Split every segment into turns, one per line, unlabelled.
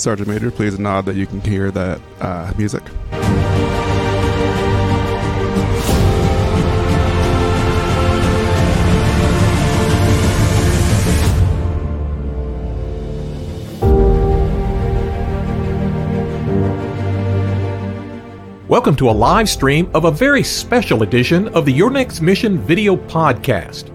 Sergeant Major, please nod that you can hear that uh, music.
Welcome to a live stream of a very special edition of the Your Next Mission video podcast.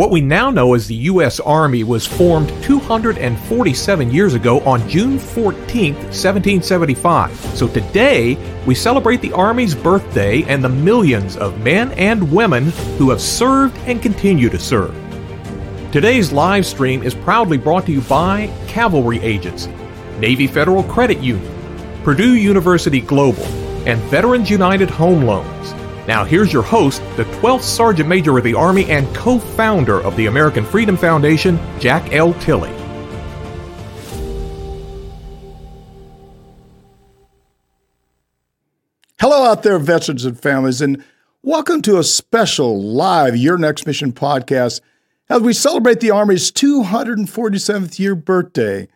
What we now know as the U.S. Army was formed 247 years ago on June 14, 1775. So today, we celebrate the Army's birthday and the millions of men and women who have served and continue to serve. Today's live stream is proudly brought to you by Cavalry Agency, Navy Federal Credit Union, Purdue University Global, and Veterans United Home Loans. Now, here's your host, the 12th Sergeant Major of the Army and co founder of the American Freedom Foundation, Jack L. Tilley.
Hello, out there, veterans and families, and welcome to a special live Your Next Mission podcast as we celebrate the Army's 247th year birthday.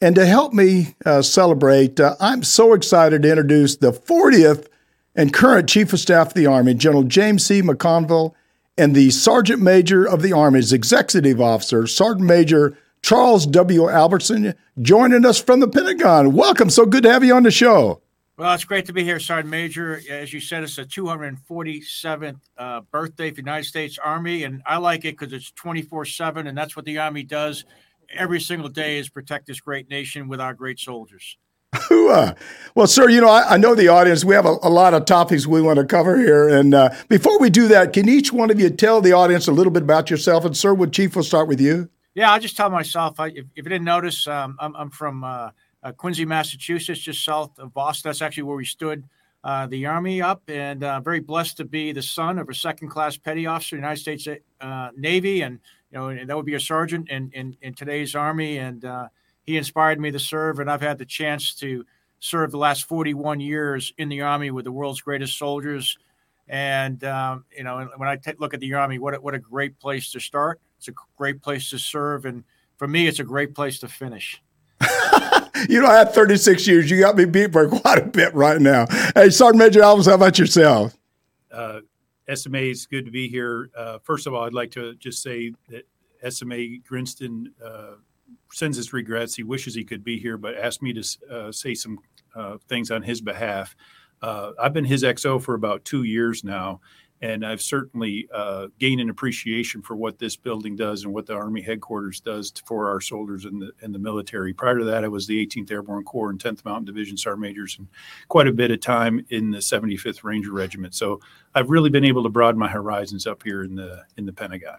And to help me uh, celebrate, uh, I'm so excited to introduce the 40th and current Chief of Staff of the Army, General James C. McConville, and the Sergeant Major of the Army's Executive Officer, Sergeant Major Charles W. Alverson, joining us from the Pentagon. Welcome. So good to have you on the show.
Well, it's great to be here, Sergeant Major. As you said, it's the 247th uh, birthday of the United States Army, and I like it because it's 24 7, and that's what the Army does every single day is protect this great nation with our great soldiers.
Well, sir, you know, I, I, know the audience. We have a, a, lot of topics we want to cover here. And uh, before we do that, can each one of you tell the audience a little bit about yourself? And, sir, would Chief, we'll start with you.
Yeah, I'll just tell myself. I, if, if, you didn't notice, um, I'm, I'm, from uh, uh, Quincy, Massachusetts, just south of Boston. That's actually where we stood uh, the Army up, and uh, very blessed to be the son of a second class petty officer, United States uh, Navy. And you know, that would be a sergeant in in, in today's army, and uh, he inspired me to serve, and I've had the chance to serve the last 41 years in the army with the world's greatest soldiers. And um, you know, when I t- look at the army, what a, what a great place to start. It's a great place to serve, and for me, it's a great place to finish.
you know, I had 36 years. You got me beat by quite a bit right now. Hey, Sergeant Major Alves, how about yourself?
Uh, SMA, it's good to be here. Uh, first of all, I'd like to just say that SMA Grinston uh, sends his regrets. He wishes he could be here, but asked me to uh, say some uh, things on his behalf. Uh, I've been his XO for about two years now, and I've certainly uh, gained an appreciation for what this building does and what the Army headquarters does for our soldiers in the the military. Prior to that, I was the 18th Airborne Corps and 10th Mountain Division Sergeant Majors, and quite a bit of time in the 75th Ranger Regiment. So I've really been able to broaden my horizons up here in the in the Pentagon.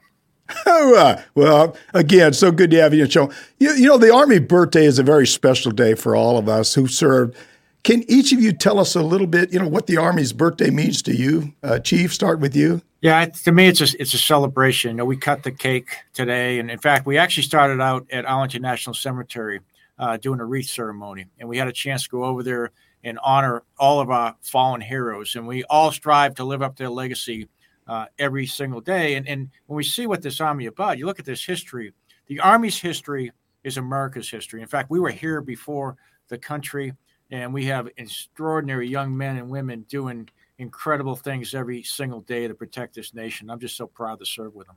Well, again, so good to have you on the show. You, you know, the Army birthday is a very special day for all of us who served can each of you tell us a little bit, you know, what the Army's birthday means to you? Uh, Chief, start with you.
Yeah, to me, it's a it's a celebration. You know, we cut the cake today, and in fact, we actually started out at Arlington National Cemetery uh, doing a wreath ceremony, and we had a chance to go over there and honor all of our fallen heroes, and we all strive to live up to their legacy uh, every single day. And and when we see what this army about, you look at this history. The Army's history is America's history. In fact, we were here before the country and we have extraordinary young men and women doing incredible things every single day to protect this nation. I'm just so proud to serve with them.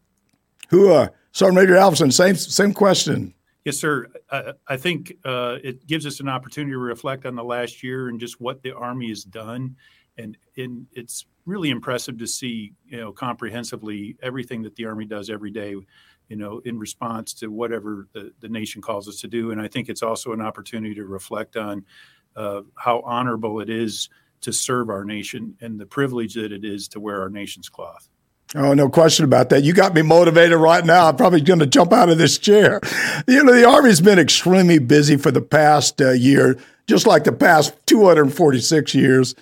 Who, uh, Sergeant Major Alverson, same same question.
Yes, sir. I, I think uh, it gives us an opportunity to reflect on the last year and just what the Army has done, and, and it's really impressive to see, you know, comprehensively everything that the Army does every day, you know, in response to whatever the, the nation calls us to do. And I think it's also an opportunity to reflect on uh, how honorable it is to serve our nation and the privilege that it is to wear our nation's cloth.
Oh, no question about that. You got me motivated right now. I'm probably going to jump out of this chair. You know, the Army's been extremely busy for the past uh, year, just like the past 246 years.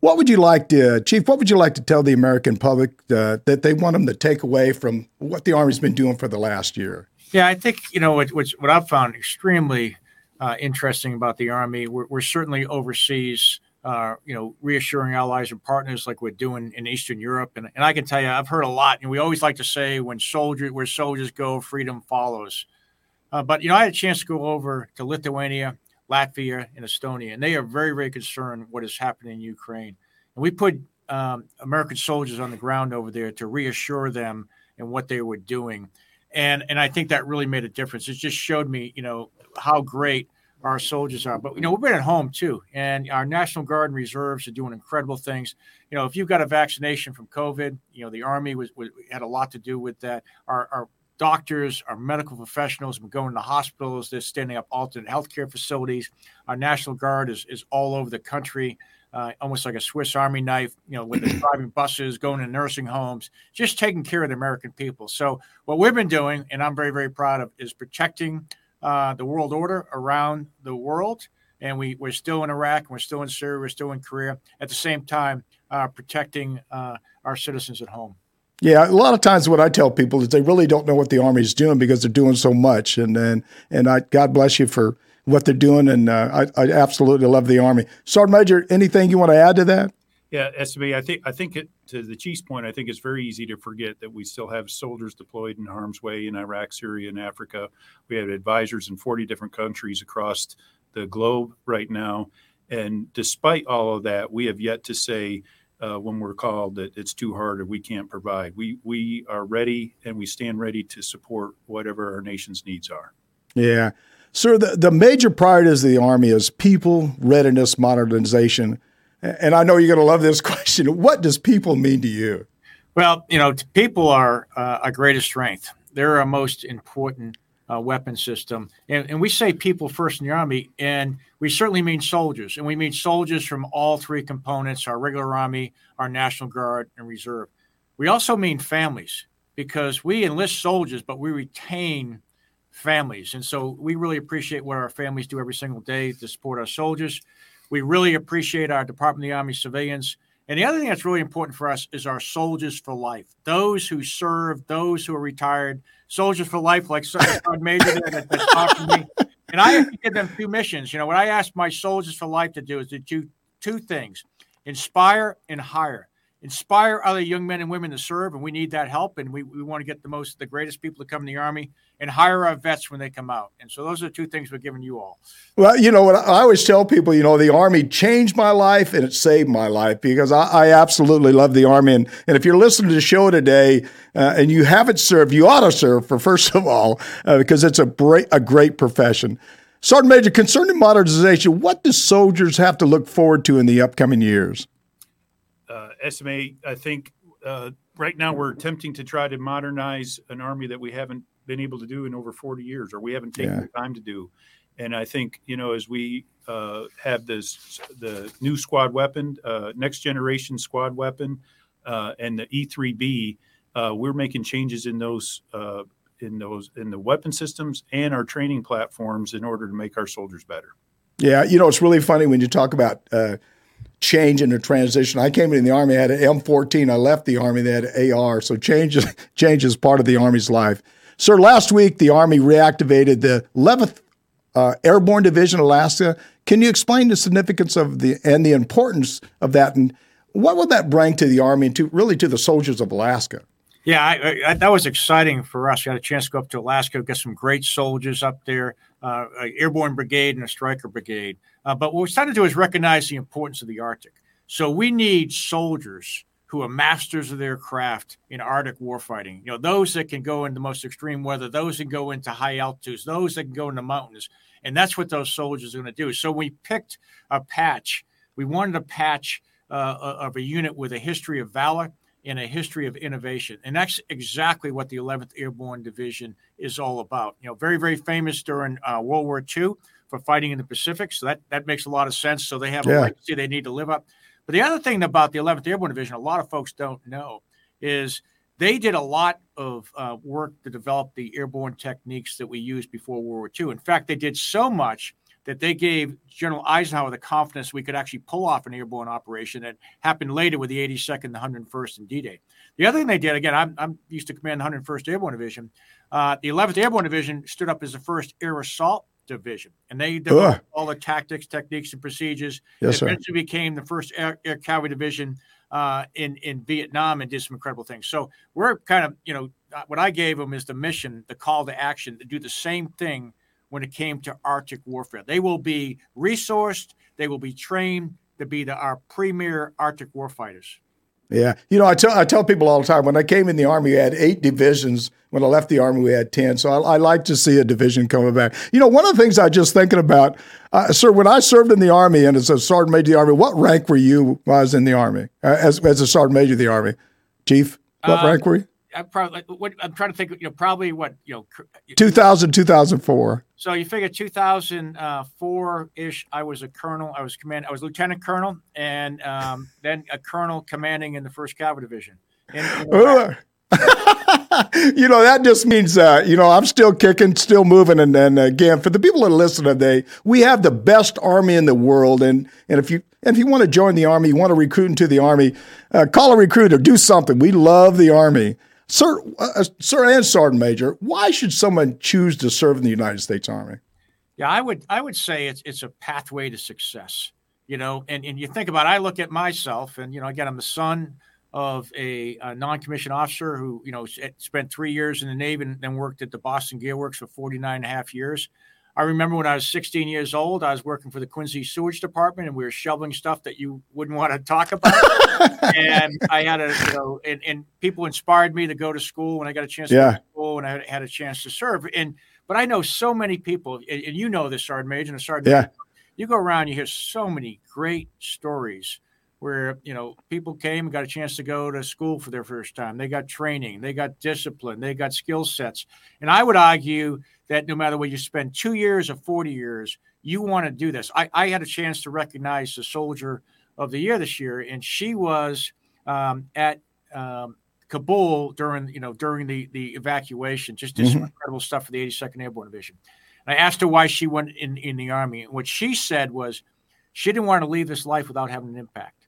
What would you like to, Chief, what would you like to tell the American public uh, that they want them to take away from what the Army's been doing for the last year?
Yeah, I think, you know, what, what I've found extremely uh, interesting about the Army. We're, we're certainly overseas, uh, you know, reassuring allies and partners like we're doing in Eastern Europe. And, and I can tell you, I've heard a lot. And we always like to say, when soldiers, where soldiers go, freedom follows. Uh, but you know, I had a chance to go over to Lithuania Latvia, and Estonia, and they are very, very concerned what is happening in Ukraine. And we put um, American soldiers on the ground over there to reassure them and what they were doing, and and I think that really made a difference. It just showed me, you know, how great our soldiers are. But you know, we've been at home too, and our National Guard and reserves are doing incredible things. You know, if you've got a vaccination from COVID, you know, the Army was, was had a lot to do with that. Our, our doctors, our medical professionals we're going to hospitals. They're standing up alternate healthcare facilities. Our National Guard is is all over the country. Uh, almost like a Swiss Army knife, you know, with the driving buses, going to nursing homes, just taking care of the American people. So, what we've been doing, and I'm very, very proud of, is protecting uh, the world order around the world. And we, we're still in Iraq, we're still in Syria, we're still in Korea. At the same time, uh, protecting uh, our citizens at home.
Yeah, a lot of times what I tell people is they really don't know what the Army is doing because they're doing so much. And and, and I God bless you for what they're doing. And uh, I, I absolutely love the Army. Sergeant Major, anything you want to add to that?
Yeah, SMA. I think I think it, to the chief's point, I think it's very easy to forget that we still have soldiers deployed in harm's way in Iraq, Syria, and Africa. We have advisors in 40 different countries across the globe right now, and despite all of that, we have yet to say uh, when we're called that it's too hard or we can't provide. We we are ready and we stand ready to support whatever our nation's needs are.
Yeah. Sir, the, the major priorities of the Army is people, readiness, modernization, and I know you're going to love this question. What does people mean to you?
Well, you know, people are uh, our greatest strength. They're our most important uh, weapon system. And, and, we say people first in the Army, and we certainly mean soldiers. And we mean soldiers from all three components our regular Army, our National Guard, and Reserve. We also mean families because we enlist soldiers, but we retain families. And so we really appreciate what our families do every single day to support our soldiers. We really appreciate our Department of the Army civilians. And the other thing that's really important for us is our soldiers for life. Those who serve, those who are retired, soldiers for life, like Sergeant Major that, that talked to me. And I have to give them two missions. You know, what I ask my soldiers for life to do is to do two things inspire and hire inspire other young men and women to serve, and we need that help. And we, we want to get the most, the greatest people to come in the Army and hire our vets when they come out. And so those are two things we're giving you all.
Well, you know what I always tell people, you know, the Army changed my life and it saved my life because I, I absolutely love the Army. And, and if you're listening to the show today uh, and you haven't served, you ought to serve for first of all uh, because it's a great, a great profession. Sergeant Major, concerning modernization, what do soldiers have to look forward to in the upcoming years?
Uh, SMA, I think uh, right now we're attempting to try to modernize an army that we haven't been able to do in over 40 years, or we haven't taken yeah. the time to do. And I think you know as we uh, have this the new squad weapon, uh, next generation squad weapon, uh, and the E3B, uh, we're making changes in those in those in the weapon systems and our training platforms in order to make our soldiers better.
Yeah, you know it's really funny when you talk about change in the transition. I came in the army, I had an M14. I left the army, they had an AR. So change is, change is part of the army's life. Sir, last week the army reactivated the 11th uh, Airborne Division, Alaska. Can you explain the significance of the and the importance of that, and what will that bring to the army and to really to the soldiers of Alaska?
Yeah, I, I, that was exciting for us. We had a chance to go up to Alaska, get some great soldiers up there, uh, airborne brigade and a Stryker brigade. Uh, but what we're trying to do is recognize the importance of the Arctic. So we need soldiers who are masters of their craft in Arctic warfighting. You know, those that can go into the most extreme weather, those that can go into high altitudes, those that can go into mountains. And that's what those soldiers are going to do. So we picked a patch. We wanted a patch uh, of a unit with a history of valor in a history of innovation. And that's exactly what the 11th Airborne Division is all about. You know, very, very famous during uh, World War II for fighting in the Pacific. So that, that makes a lot of sense. So they have yeah. a legacy they need to live up. But the other thing about the 11th Airborne Division, a lot of folks don't know, is they did a lot of uh, work to develop the airborne techniques that we used before World War II. In fact, they did so much that they gave General Eisenhower the confidence we could actually pull off an airborne operation that happened later with the 82nd, the 101st, and D-Day. The other thing they did, again, I'm, I'm used to command the 101st Airborne Division. Uh, the 11th Airborne Division stood up as the first air assault division, and they developed Ugh. all the tactics, techniques, and procedures. Yes, and eventually became the first air, air cavalry division uh, in in Vietnam and did some incredible things. So we're kind of, you know, what I gave them is the mission, the call to action to do the same thing when it came to Arctic warfare. They will be resourced, they will be trained to be the, our premier Arctic warfighters.
Yeah. You know, I tell, I tell people all the time when I came in the Army, we had eight divisions. When I left the Army, we had 10. So I, I like to see a division coming back. You know, one of the things I just thinking about, uh, sir, when I served in the Army and as a Sergeant Major of the Army, what rank were you while I was in the Army, uh, as, as a Sergeant Major of the Army? Chief, what uh, rank were you?
I'm probably what I'm trying to think. You know, probably what you know.
2000, 2004.
So you figure 2004 ish. I was a colonel. I was command. I was lieutenant colonel, and um, then a colonel commanding in the First Cavalry Division. In, in
you know that just means uh, you know I'm still kicking, still moving, and then again for the people that listen today, we have the best army in the world, and and if you and if you want to join the army, you want to recruit into the army, uh, call a recruiter, do something. We love the army. Sir, uh, sir, and sergeant major, why should someone choose to serve in the United States Army?
Yeah, I would, I would say it's it's a pathway to success. You know, and and you think about, it, I look at myself, and you know, again, I'm the son of a, a non-commissioned officer who, you know, spent three years in the Navy and then worked at the Boston Gear Works for 49 and a half years. I remember when I was 16 years old, I was working for the Quincy Sewage Department, and we were shoveling stuff that you wouldn't want to talk about. and I had a, you know, and, and, people inspired me to go to school when I got a chance to go to school, and I had a chance to serve. And but I know so many people, and, and you know this, Sergeant Major and Sergeant.
Yeah.
Major, you go around, you hear so many great stories where you know people came and got a chance to go to school for their first time. They got training, they got discipline, they got skill sets, and I would argue that no matter whether you spend two years or 40 years, you want to do this. I, I had a chance to recognize the soldier of the year this year, and she was um, at um, Kabul during you know during the the evacuation. Just did mm-hmm. some incredible stuff for the 82nd Airborne Division. And I asked her why she went in in the army. And what she said was she didn't want to leave this life without having an impact.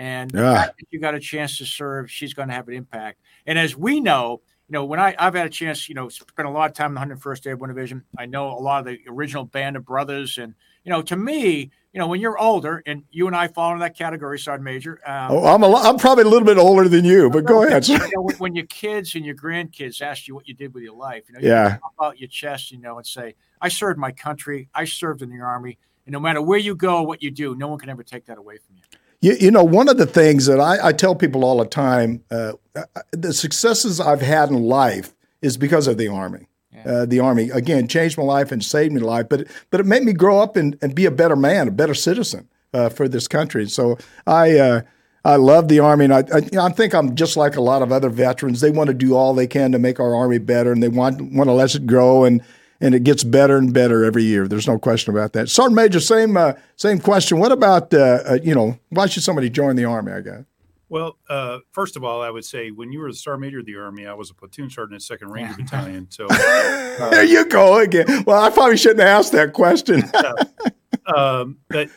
And yeah. you got a chance to serve, she's going to have an impact. And as we know, you know, when I, I've had a chance, you know, spend a lot of time in the 101st Airborne Division. I know a lot of the original band of brothers. And, you know, to me, you know, when you're older, and you and I fall into that category, Sergeant Major.
Um, oh, I'm, a, I'm probably a little bit older than you, but go ahead.
You know, when, when, your kids and your grandkids ask you what you did with your life, you know, you
yeah.
pop out your chest, you know, and say, I served my country. I served in the Army. And no matter where you go, what you do, no one can ever take that away from you.
You, you know, one of the things that I, I tell people all the time, uh, uh the successes I've had in life is because of the Army. Yeah. Uh, the Army again changed my life and saved me life, but but it made me grow up and, and be a better man, a better citizen uh, for this country. So I uh, I love the Army, and I, I, I think I'm just like a lot of other veterans. They want to do all they can to make our Army better, and they want want to let it grow and and it gets better and better every year. There's no question about that. Sergeant Major, same uh, same question. What about uh, uh, you know why should somebody join the Army? I guess.
Well, uh, first of all, I would say when you were the Sergeant Major of the Army, I was a platoon sergeant in Second Ranger Battalion. So
there you go again. Well, I probably shouldn't ask that question.
um, but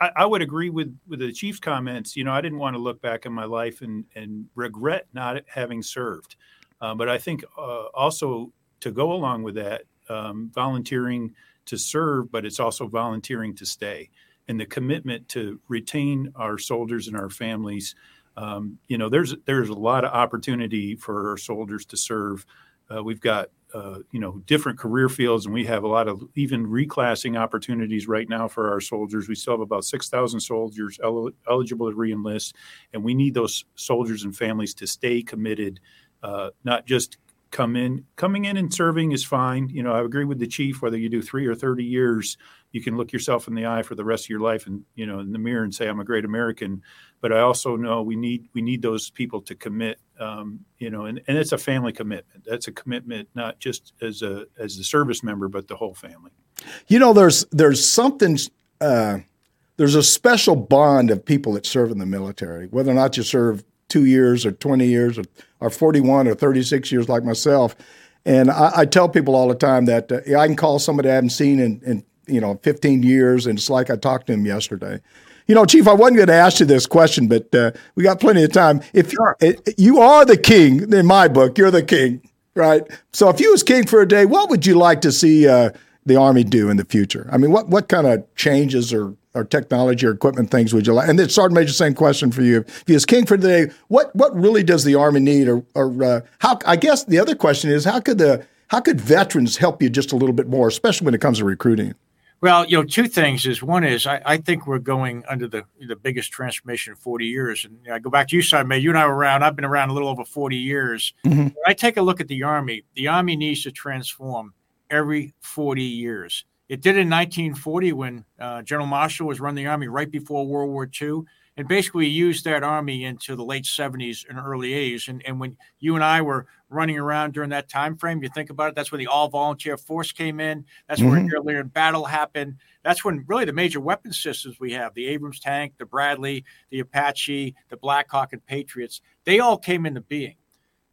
I, I, would agree with with the chief's comments. You know, I didn't want to look back in my life and and regret not having served. Uh, but I think uh, also to go along with that, um, volunteering to serve, but it's also volunteering to stay. And the commitment to retain our soldiers and our families. Um, you know, there's there's a lot of opportunity for our soldiers to serve. Uh, we've got uh, you know different career fields, and we have a lot of even reclassing opportunities right now for our soldiers. We still have about six thousand soldiers el- eligible to reenlist, and we need those soldiers and families to stay committed, uh, not just come in. Coming in and serving is fine. You know i agree with the chief whether you do three or 30 years you can look yourself in the eye for the rest of your life and you know in the mirror and say i'm a great american. But i also know we need we need those people to commit um, you know and, and it's a family commitment. That's a commitment not just as a as a service member but the whole family.
You know there's there's something uh, there's a special bond of people that serve in the military whether or not you serve two years or 20 years or, or 41 or 36 years like myself. And I, I tell people all the time that uh, I can call somebody I haven't seen in, in, you know 15 years, and it's like I talked to him yesterday. You know, Chief, I wasn't going to ask you this question, but uh, we got plenty of time. If sure. it, you are the king in my book, you're the king, right? So if you was king for a day, what would you like to see uh, the army do in the future? I mean, what what kind of changes or or technology or equipment things would you like? And then Sergeant Major, same question for you. If you was king for the day, what what really does the army need, or or uh, how? I guess the other question is how could the how could veterans help you just a little bit more, especially when it comes to recruiting?
Well, you know, two things is one is I, I think we're going under the the biggest transformation in 40 years. And I go back to you, SMA. You and I were around. I've been around a little over 40 years. Mm-hmm. When I take a look at the Army, the Army needs to transform every 40 years. It did in 1940 when uh, General Marshall was running the Army right before World War II and basically used that army into the late 70s and early 80s. And, and when you and I were running around during that time frame, you think about it, that's when the all volunteer force came in. That's mm-hmm. where air-land battle happened. That's when really the major weapon systems we have, the Abrams tank, the Bradley, the Apache, the Blackhawk and Patriots, they all came into being.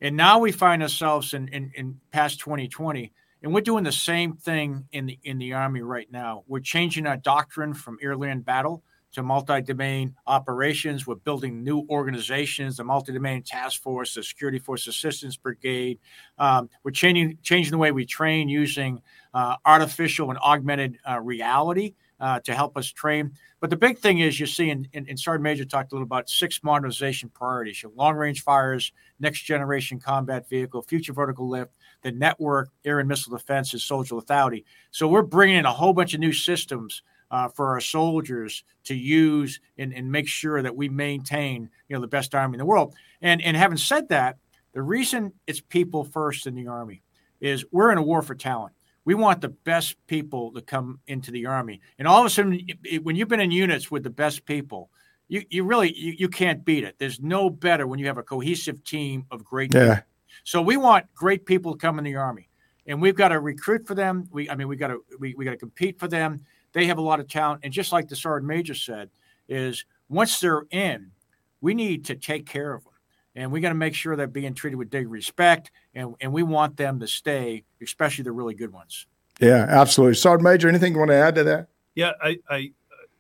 And now we find ourselves in, in, in past 2020 and we're doing the same thing in the in the army right now. We're changing our doctrine from air-land battle to multi-domain operations. We're building new organizations, the multi-domain task force, the security force assistance brigade. Um, we're changing changing the way we train using uh, artificial and augmented uh, reality uh, to help us train. But the big thing is you see, and, Sergeant Major talked a little about six modernization priorities: your long-range fires, next-generation combat vehicle, future vertical lift, the network, air and missile defense, and soldier lethality. So we're bringing in a whole bunch of new systems uh, for our soldiers to use and, and make sure that we maintain you know the best army in the world. And and having said that, the reason it's people first in the army is we're in a war for talent. We want the best people to come into the army, and all of a sudden, when you've been in units with the best people, you you really you, you can't beat it. There's no better when you have a cohesive team of great. Yeah. People. So we want great people to come in the army, and we've got to recruit for them. We I mean we got to we, we got to compete for them they have a lot of talent. And just like the sergeant major said, is once they're in, we need to take care of them. And we got to make sure they're being treated with big respect. And, and we want them to stay, especially the really good ones.
Yeah, absolutely. Sergeant Major, anything you want to add to that?
Yeah, I, I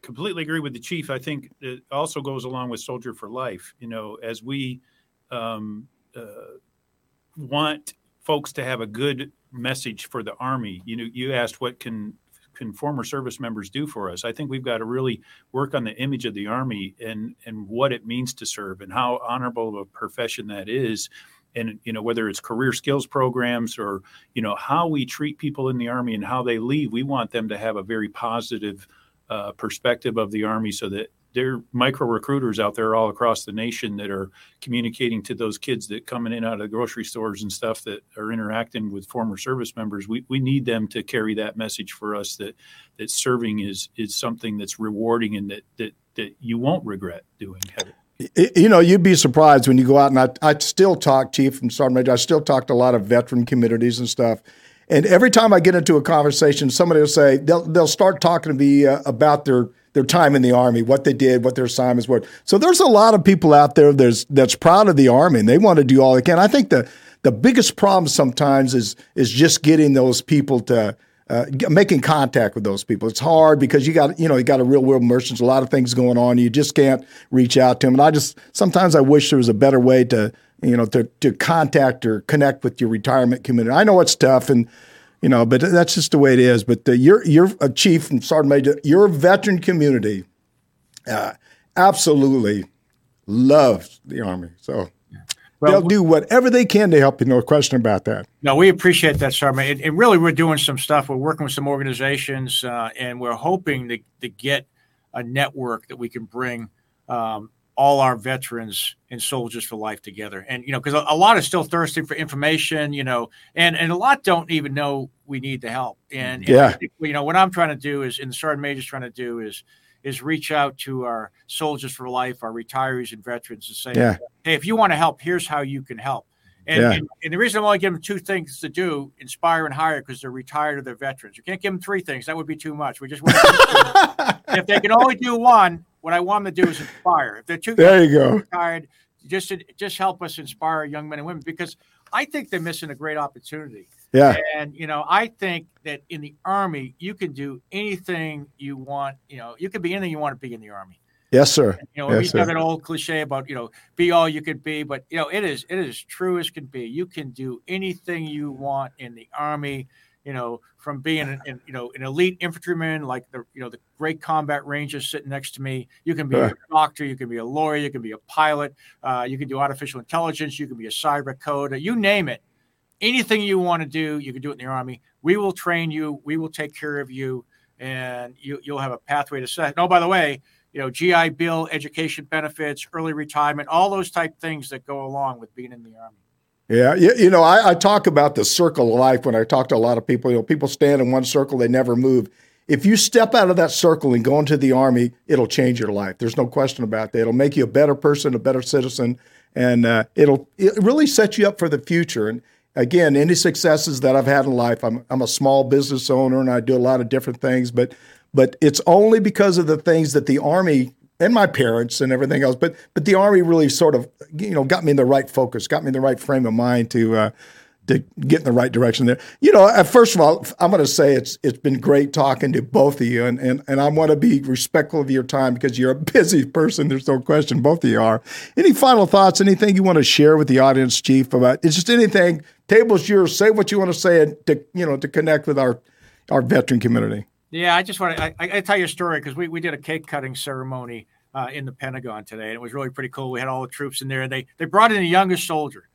completely agree with the chief. I think it also goes along with Soldier for Life. You know, as we um, uh, want folks to have a good message for the Army, you know, you asked what can can former service members do for us? I think we've got to really work on the image of the Army and and what it means to serve and how honorable of a profession that is. And you know whether it's career skills programs or you know how we treat people in the Army and how they leave, we want them to have a very positive uh, perspective of the Army so that there are micro recruiters out there all across the nation that are communicating to those kids that coming in out of the grocery stores and stuff that are interacting with former service members. We, we need them to carry that message for us that that serving is is something that's rewarding and that that that you won't regret doing.
You know, you'd be surprised when you go out and I, I still talk, Chief and Sergeant Major, I still talk to a lot of veteran communities and stuff. And every time I get into a conversation, somebody will say they'll they'll start talking to me uh, about their their time in the army, what they did, what their assignments were. So there's a lot of people out there there's that's proud of the army and they want to do all they can. I think the the biggest problem sometimes is is just getting those people to uh, making contact with those people. It's hard because you got you know you got a real world immersion. a lot of things going on. You just can't reach out to them. And I just sometimes I wish there was a better way to you know to to contact or connect with your retirement community. I know it's tough and you know, but that's just the way it is. But the, you're you're a chief and sergeant major. Your veteran community uh, absolutely loves the army. So. Well, They'll do whatever they can to help you. No question about that.
No, we appreciate that, Sergeant. And, and really, we're doing some stuff. We're working with some organizations, uh, and we're hoping to, to get a network that we can bring um, all our veterans and soldiers for life together. And you know, because a, a, lot are still thirsting for information, you know, and and a lot don't even know we need the help. And, and
yeah,
you know, what I'm trying to do is, and the sergeant major's trying to do is is reach out to our soldiers for life, our retirees and veterans, and say, yeah. hey, if you want to help, here's how you can help. And, yeah. and, and, the reason I'm only giving them two things to do, inspire and hire, because they're retired or they're veterans. You can't give them three things. That would be too much. We just want if they can only do one, what I want them to do is inspire. If they're too
there you go.
Retired, just just help us inspire young men and women because I think they're missing a great opportunity.
Yeah.
And you know, I think that in the army you can do anything you want. You know, you can be anything you want to be in the army.
Yes, sir.
You know,
yes,
we sir. have an old cliche about you know, be all you could be, but you know, it is it is true as can be. You can do anything you want in the army. You know, from being an, an you know an elite infantryman like the you know the great combat rangers sitting next to me. You can be sure. a doctor, you can be a lawyer, you can be a pilot, uh, you can do artificial intelligence, you can be a cyber coder, you name it. anything you want to do, you can do it in the Army. We will train you. We will take care of you, and you, you'll have a pathway to set. Oh, by the way, you know, GI Bill, education benefits, early retirement, all those type things that go along with being in the Army.
Yeah, you, you know, I, I, talk about the circle of life when I talk to a lot of people. You know, people stand in one circle, they never move. If you step out of that circle and go into the Army, it'll change your life. There's no question about that. It'll make you a better person, a better citizen, and uh, it'll it really set you up for the future. And again, any successes that I've had in life, I'm, I'm a small business owner and I do a lot of different things, but but it's only because of the things that the Army and my parents and everything else, but but the Army really sort of you know got me in the right focus, got me in the right frame of mind to uh, to get in the right direction there. You know, uh, first of all, I'm going to say it's it's been great talking to both of you, and and and I want to be respectful of your time because you're a busy person. There's no question, both of you are. Any final thoughts? Anything you want to share with the audience, Chief? About it's just anything. Table's yours. Say what you want to say to you know to connect with our our veteran community.
Yeah, I just want to I, I tell you a story because we, we did a cake cutting ceremony uh, in the Pentagon today, and it was really pretty cool. We had all the troops in there, and they they brought in the youngest soldier,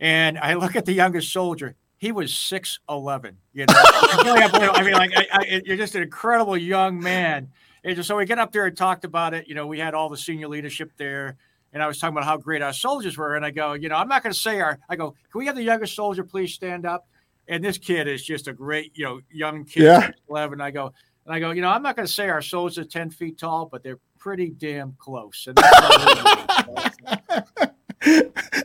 and I look at the youngest soldier. He was six eleven. You know, I mean, like I, I, you're just an incredible young man. And so we get up there and talked about it. You know, we had all the senior leadership there, and I was talking about how great our soldiers were. And I go, you know, I'm not going to say our. I go, can we have the youngest soldier please stand up? And this kid is just a great, you know, young kid.
Yeah.
Eleven. I go, and I go, you know, I'm not going to say our souls are ten feet tall, but they're pretty damn close.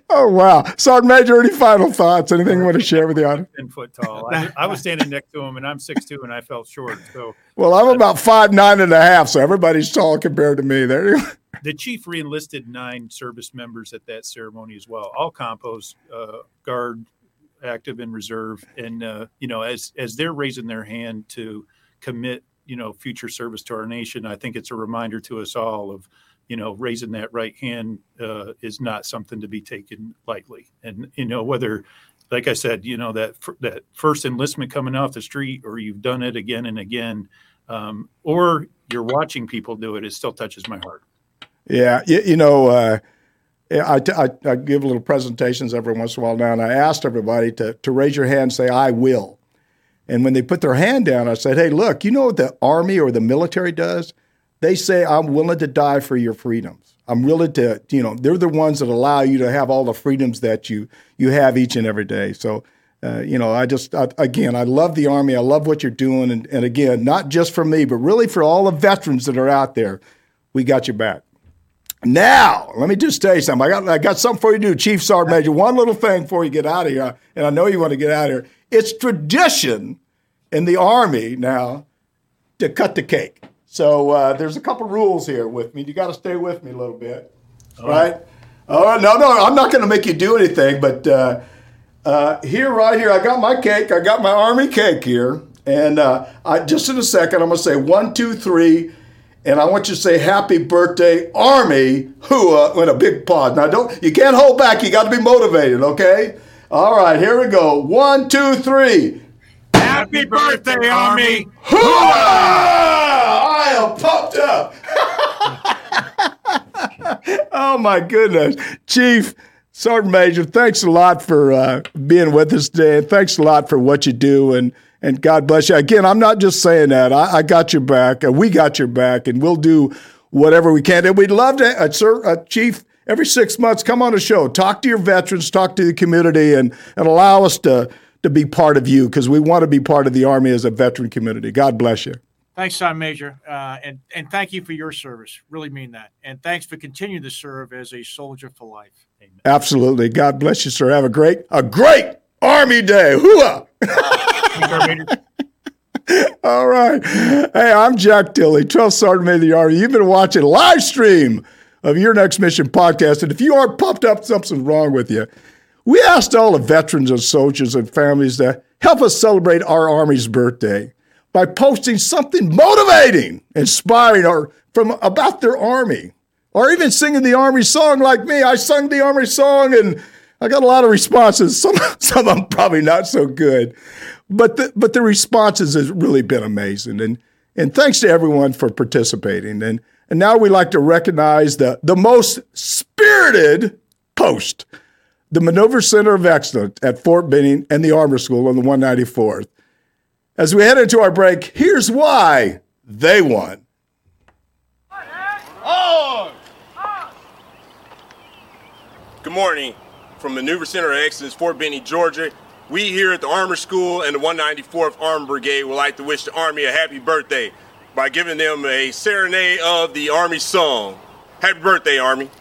oh wow, Sergeant Major, any final thoughts? Anything you want to share with the audience?
Ten foot tall. I, I, was standing next to him, and I'm six two, and I felt short. So,
well, I'm about five nine and a half, so everybody's tall compared to me. There.
the chief reenlisted nine service members at that ceremony as well, all compos, uh, guard, active in reserve, and uh, you know, as as they're raising their hand to commit, you know, future service to our nation, I think it's a reminder to us all of, you know, raising that right hand uh, is not something to be taken lightly, and you know whether. Like I said, you know that that first enlistment coming off the street, or you've done it again and again, um, or you're watching people do it, it still touches my heart.
Yeah, you, you know, uh, I, I, I, give little presentations every once in a while now, and I asked everybody to, to raise your hand and say, I will. And when they put their hand down, I said, Hey, look, you know what the Army or the military does? They say, I'm willing to die for your freedoms. I'm willing to, you know, they're the ones that allow you to have all the freedoms that you, you have each and every day. So, uh, you know, I just, I, again, I love the Army. I love what you're doing. And, and again, not just for me, but really for all the veterans that are out there, we got your back. Now, let me just tell you something. I got, I got something for you to do, Chief Sergeant Major. One little thing before you get out of here, and I know you want to get out of here. It's tradition in the Army now to cut the cake. So uh, there's a couple rules here with me. You got to stay with me a little bit, All right? right? Oh no, no, I'm not going to make you do anything. But uh, uh, here, right here, I got my cake. I got my Army cake here, and uh, I, just in a second, I'm going to say one, two, three and I want you to say happy birthday, Army Hooah in a big pause. Now don't you can't hold back, you gotta be motivated, okay? All right, here we go. One, two, three.
Happy birthday, Army!
Hooah! I am pumped up. oh my goodness. Chief, Sergeant Major, thanks a lot for uh, being with us today. Thanks a lot for what you do. And and God bless you. Again, I'm not just saying that. I, I got your back. Uh, we got your back, and we'll do whatever we can. And we'd love to, uh, sir, uh, Chief, every six months, come on a show, talk to your veterans, talk to the community, and, and allow us to, to be part of you because we want to be part of the Army as a veteran community. God bless you.
Thanks, Sergeant Major, uh, and and thank you for your service. Really mean that, and thanks for continuing to serve as a soldier for life.
Amen. Absolutely. God bless you, sir. Have a great a great Army Day. Hooah! All right. Hey, I'm Jack Tilley, 12th Sergeant Major of the Army. You've been watching live stream of Your Next Mission podcast. And if you aren't pumped up, something's wrong with you. We asked all the veterans and soldiers and families to help us celebrate our Army's birthday by posting something motivating, inspiring, or from about their Army, or even singing the Army song like me. I sung the Army song and I got a lot of responses. Some some of them probably not so good, but the but the responses has really been amazing. And and thanks to everyone for participating. And and now we like to recognize the the most spirited post. the Maneuver Center of Excellence at Fort Benning and the Armor School on the 194th. As we head into our break, here's why they won.
Good morning. From the Maneuver Center of Excellence, Fort Benning, Georgia. We here at the Armor School and the 194th Armor Brigade would like to wish the Army a happy birthday by giving them a serenade of the Army song. Happy birthday, Army.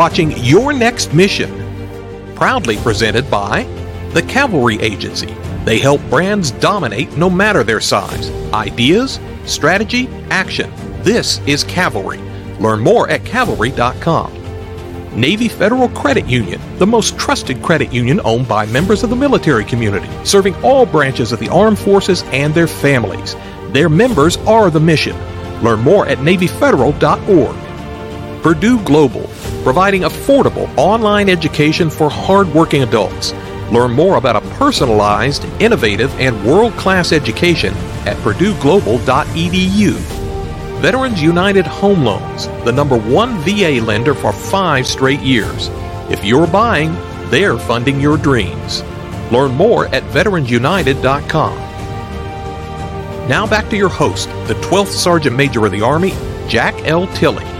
Watching Your Next Mission, proudly presented by the Cavalry Agency. They help brands dominate no matter their size. Ideas, strategy, action. This is Cavalry. Learn more at cavalry.com. Navy Federal Credit Union, the most trusted credit union owned by members of the military community, serving all branches of the armed forces and their families. Their members are the mission. Learn more at NavyFederal.org. Purdue Global, providing affordable online education for hardworking adults. Learn more about a personalized, innovative, and world class education at PurdueGlobal.edu. Veterans United Home Loans, the number one VA lender for five straight years. If you're buying, they're funding your dreams. Learn more at VeteransUnited.com. Now back to your host, the 12th Sergeant Major of the Army, Jack L. Tilley.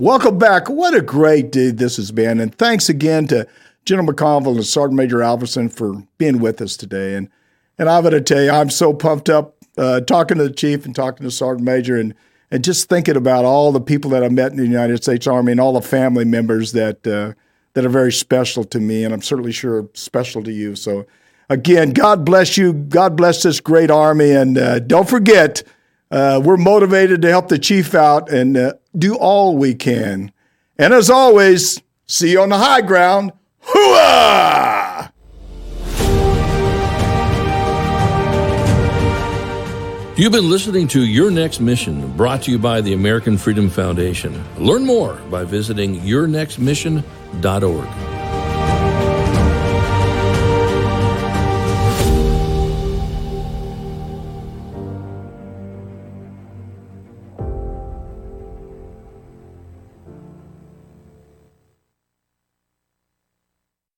Welcome back. What a great day this has been. And thanks again to General McConville and Sergeant Major Alverson for being with us today. And and I'm going to tell you, I'm so pumped up uh, talking to the chief and talking to Sergeant Major and and just thinking about all the people that I met in the United States Army and all the family members that uh, that are very special to me, and I'm certainly sure special to you. So, again, God bless you. God bless this great army, and uh, don't forget, uh, we're motivated to help the chief out and uh, do all we can. And as always, see you on the high ground. Hooah!
You've been listening to Your Next Mission, brought to you by the American Freedom Foundation. Learn more by visiting yournextmission.org.